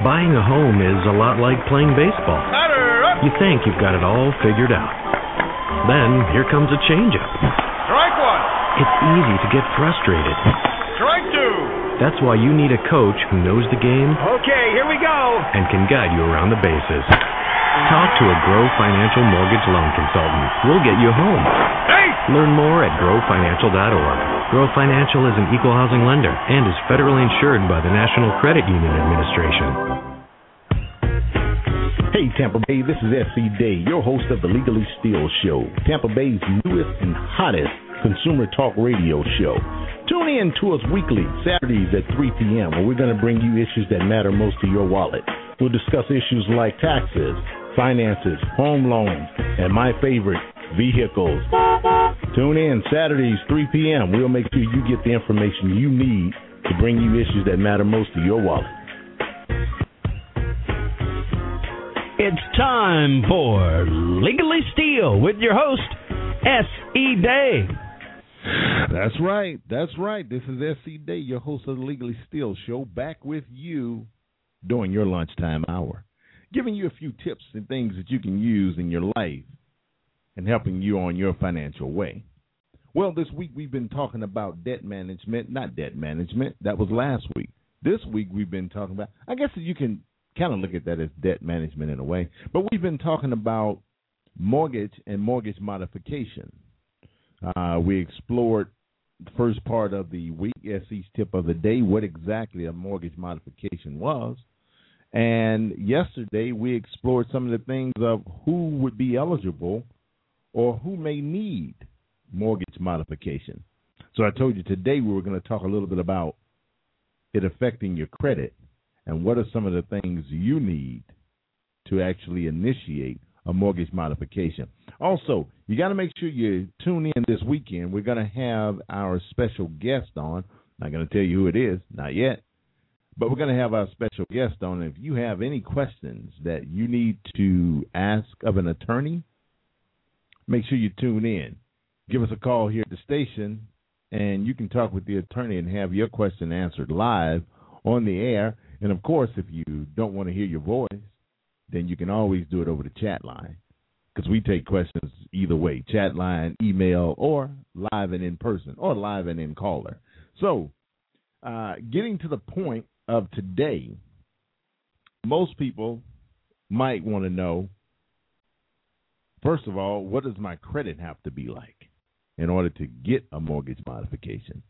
Buying a home is a lot like playing baseball. You think you've got it all figured out. Then here comes a changeup. Strike one. It's easy to get frustrated. Strike two. That's why you need a coach who knows the game Okay, here we go. and can guide you around the bases. Talk to a Grow Financial Mortgage Loan Consultant. We'll get you home. Hey! Learn more at growfinancial.org. Grow Financial is an equal housing lender and is federally insured by the National Credit Union Administration. Hey, Tampa Bay, this is S.E. Day, your host of the Legally Steel Show, Tampa Bay's newest and hottest consumer talk radio show. Tune in to us weekly, Saturdays at 3 p.m., where we're going to bring you issues that matter most to your wallet. We'll discuss issues like taxes, finances, home loans, and my favorite, vehicles. Tune in Saturdays, 3 p.m. We'll make sure you get the information you need to bring you issues that matter most to your wallet. It's time for Legally Steel with your host, S.E. Day. That's right. That's right. This is S.E. Day, your host of the Legally Steel Show, back with you during your lunchtime hour, giving you a few tips and things that you can use in your life and helping you on your financial way. Well, this week we've been talking about debt management, not debt management. That was last week. This week we've been talking about, I guess you can kind of look at that as debt management in a way, but we've been talking about mortgage and mortgage modification. Uh, we explored the first part of the week, SE's tip of the day, what exactly a mortgage modification was. And yesterday we explored some of the things of who would be eligible or who may need mortgage modification. So I told you today we were going to talk a little bit about it affecting your credit and what are some of the things you need to actually initiate a mortgage modification. Also, you got to make sure you tune in this weekend. We're going to have our special guest on. Not going to tell you who it is, not yet. But we're going to have our special guest on. If you have any questions that you need to ask of an attorney, make sure you tune in. Give us a call here at the station, and you can talk with the attorney and have your question answered live on the air. And of course, if you don't want to hear your voice, then you can always do it over the chat line because we take questions either way chat line, email, or live and in person, or live and in caller. So, uh, getting to the point of today, most people might want to know first of all, what does my credit have to be like in order to get a mortgage modification?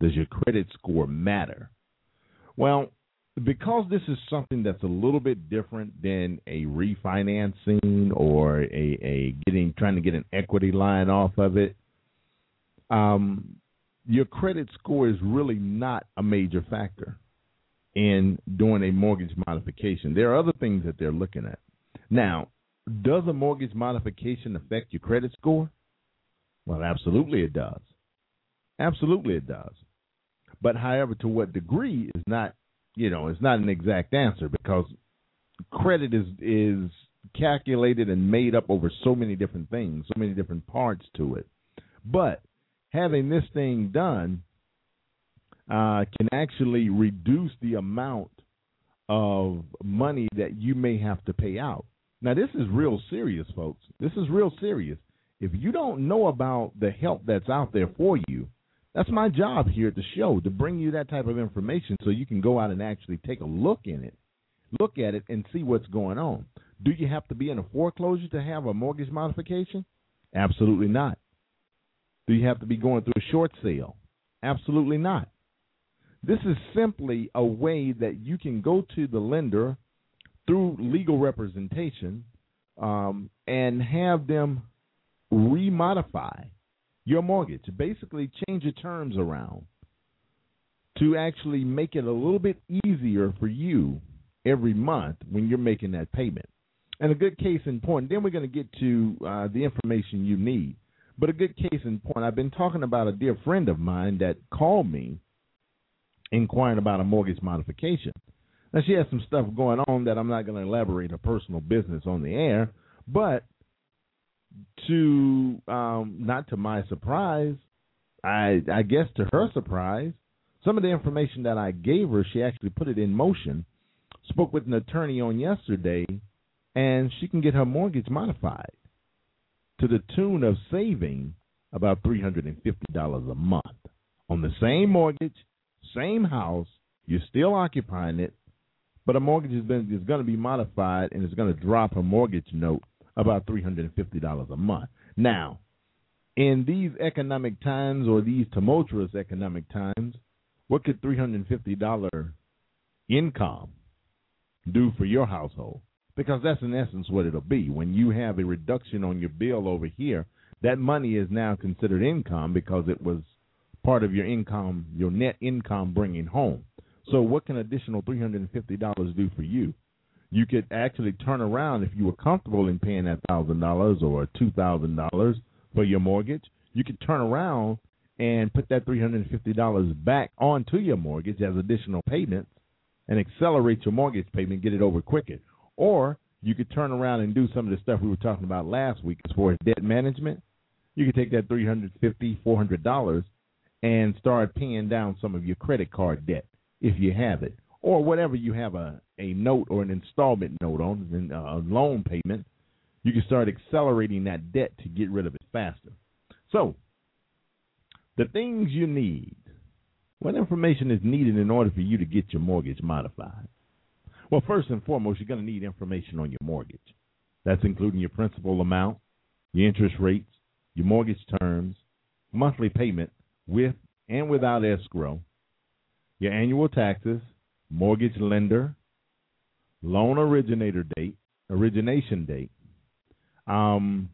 Does your credit score matter? Well, because this is something that's a little bit different than a refinancing or a, a getting trying to get an equity line off of it, um, your credit score is really not a major factor in doing a mortgage modification. There are other things that they're looking at. Now, does a mortgage modification affect your credit score? Well, absolutely it does. Absolutely it does. But however, to what degree is not you know, it's not an exact answer because credit is is calculated and made up over so many different things, so many different parts to it. But having this thing done uh, can actually reduce the amount of money that you may have to pay out. Now, this is real serious, folks. This is real serious. If you don't know about the help that's out there for you, that's my job here at the show to bring you that type of information so you can go out and actually take a look in it, look at it, and see what's going on. Do you have to be in a foreclosure to have a mortgage modification? Absolutely not. Do you have to be going through a short sale? Absolutely not. This is simply a way that you can go to the lender through legal representation um, and have them remodify your mortgage. Basically, change your terms around to actually make it a little bit easier for you every month when you're making that payment. And a good case in point, then we're going to get to uh, the information you need. But a good case in point, I've been talking about a dear friend of mine that called me inquiring about a mortgage modification. Now, she has some stuff going on that I'm not going to elaborate her personal business on the air, but to um, not to my surprise, I I guess to her surprise, some of the information that I gave her, she actually put it in motion. Spoke with an attorney on yesterday, and she can get her mortgage modified to the tune of saving about three hundred and fifty dollars a month on the same mortgage, same house. You're still occupying it, but a mortgage has been is going to be modified, and it's going to drop her mortgage note about three hundred and fifty dollars a month. Now, in these economic times or these tumultuous economic times, what could three hundred and fifty dollar income do for your household? Because that's in essence what it'll be. When you have a reduction on your bill over here, that money is now considered income because it was part of your income, your net income bringing home. So, what can additional three hundred and fifty dollars do for you? You could actually turn around if you were comfortable in paying that thousand dollars or two thousand dollars for your mortgage. You could turn around and put that three hundred and fifty dollars back onto your mortgage as additional payments and accelerate your mortgage payment, get it over quicker. Or you could turn around and do some of the stuff we were talking about last week as far as debt management. You could take that three hundred fifty, four hundred dollars and start paying down some of your credit card debt if you have it, or whatever you have a, a note or an installment note on, uh, a loan payment. You can start accelerating that debt to get rid of it faster. So, the things you need. What information is needed in order for you to get your mortgage modified? Well, first and foremost, you're going to need information on your mortgage. That's including your principal amount, your interest rates, your mortgage terms, monthly payment with and without escrow, your annual taxes, mortgage lender, loan originator date, origination date. Um,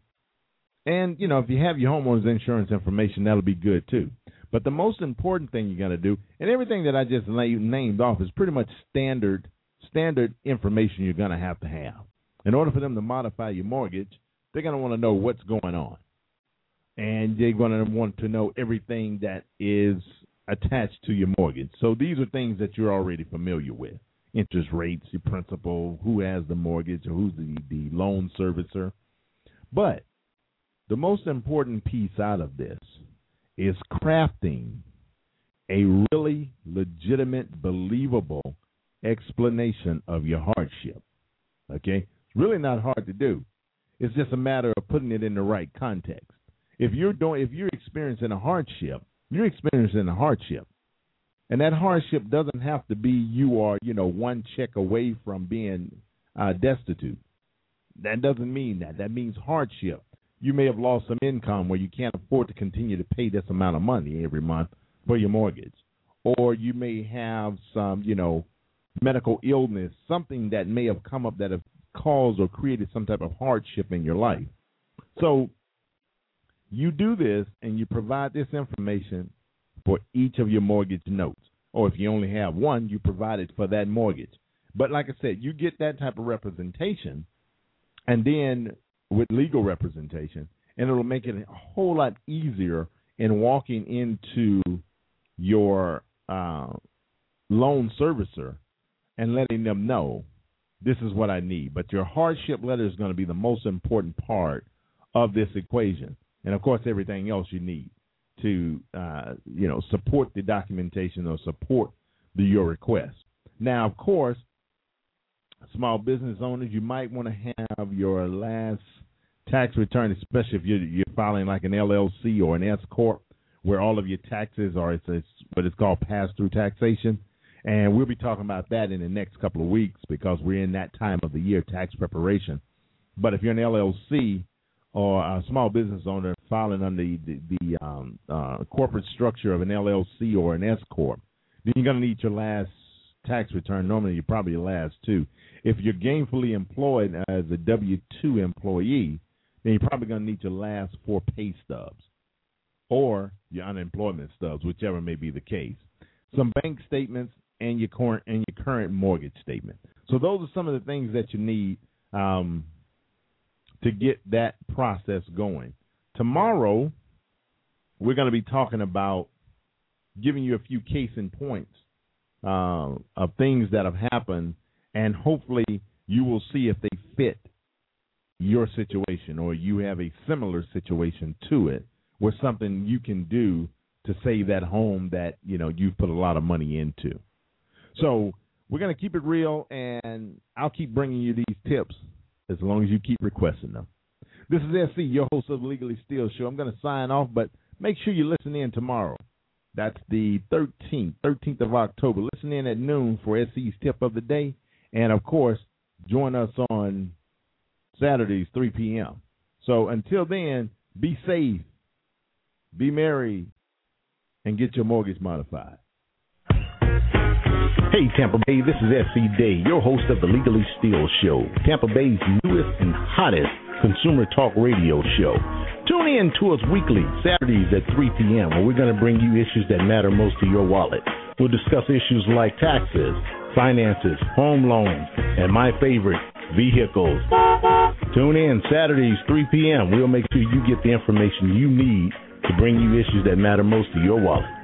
and you know, if you have your homeowner's insurance information, that'll be good too. But the most important thing you're going to do, and everything that I just named off, is pretty much standard standard information you're going to have to have. In order for them to modify your mortgage, they're going to want to know what's going on. And they're going to want to know everything that is attached to your mortgage. So these are things that you're already familiar with interest rates, your principal, who has the mortgage, or who's the, the loan servicer. But the most important piece out of this is crafting a really legitimate, believable explanation of your hardship. Okay? It's really not hard to do. It's just a matter of putting it in the right context. If you're doing if you're experiencing a hardship, you're experiencing a hardship. And that hardship doesn't have to be you are, you know, one check away from being uh, destitute. That doesn't mean that. That means hardship. You may have lost some income where you can't afford to continue to pay this amount of money every month for your mortgage. Or you may have some, you know, medical illness, something that may have come up that have caused or created some type of hardship in your life. So you do this and you provide this information for each of your mortgage notes. Or if you only have one, you provide it for that mortgage. But like I said, you get that type of representation and then with legal representation, and it'll make it a whole lot easier in walking into your uh, loan servicer and letting them know this is what I need. But your hardship letter is going to be the most important part of this equation, and of course, everything else you need to uh, you know support the documentation or support the, your request. Now, of course, small business owners, you might want to have your last tax return, especially if you're, you're filing like an LLC or an S corp, where all of your taxes are it's, it's what is called pass through taxation. And we'll be talking about that in the next couple of weeks because we're in that time of the year, tax preparation. But if you're an LLC or a small business owner filing under the, the, um, uh, corporate structure of an LLC or an S corp, then you're going to need your last tax return. Normally, you're probably your last two. If you're gainfully employed as a W two employee, then you're probably going to need your last four pay stubs or your unemployment stubs, whichever may be the case. some bank statements, and your current and your current mortgage statement. So those are some of the things that you need um, to get that process going. Tomorrow, we're going to be talking about giving you a few case in points uh, of things that have happened, and hopefully you will see if they fit your situation or you have a similar situation to it, where something you can do to save that home that you know you've put a lot of money into. So we're going to keep it real, and I'll keep bringing you these tips as long as you keep requesting them. This is S.E., your host of Legally Steal Show. I'm going to sign off, but make sure you listen in tomorrow. That's the 13th, 13th of October. Listen in at noon for S.E.'s tip of the day. And of course, join us on Saturdays, 3 p.m. So until then, be safe, be merry, and get your mortgage modified. Hey, Tampa Bay, this is S.E. Day, your host of the Legally Steal Show, Tampa Bay's newest and hottest consumer talk radio show. Tune in to us weekly, Saturdays at 3 p.m., where we're going to bring you issues that matter most to your wallet. We'll discuss issues like taxes, finances, home loans, and my favorite, vehicles. Tune in Saturdays, 3 p.m. We'll make sure you get the information you need to bring you issues that matter most to your wallet.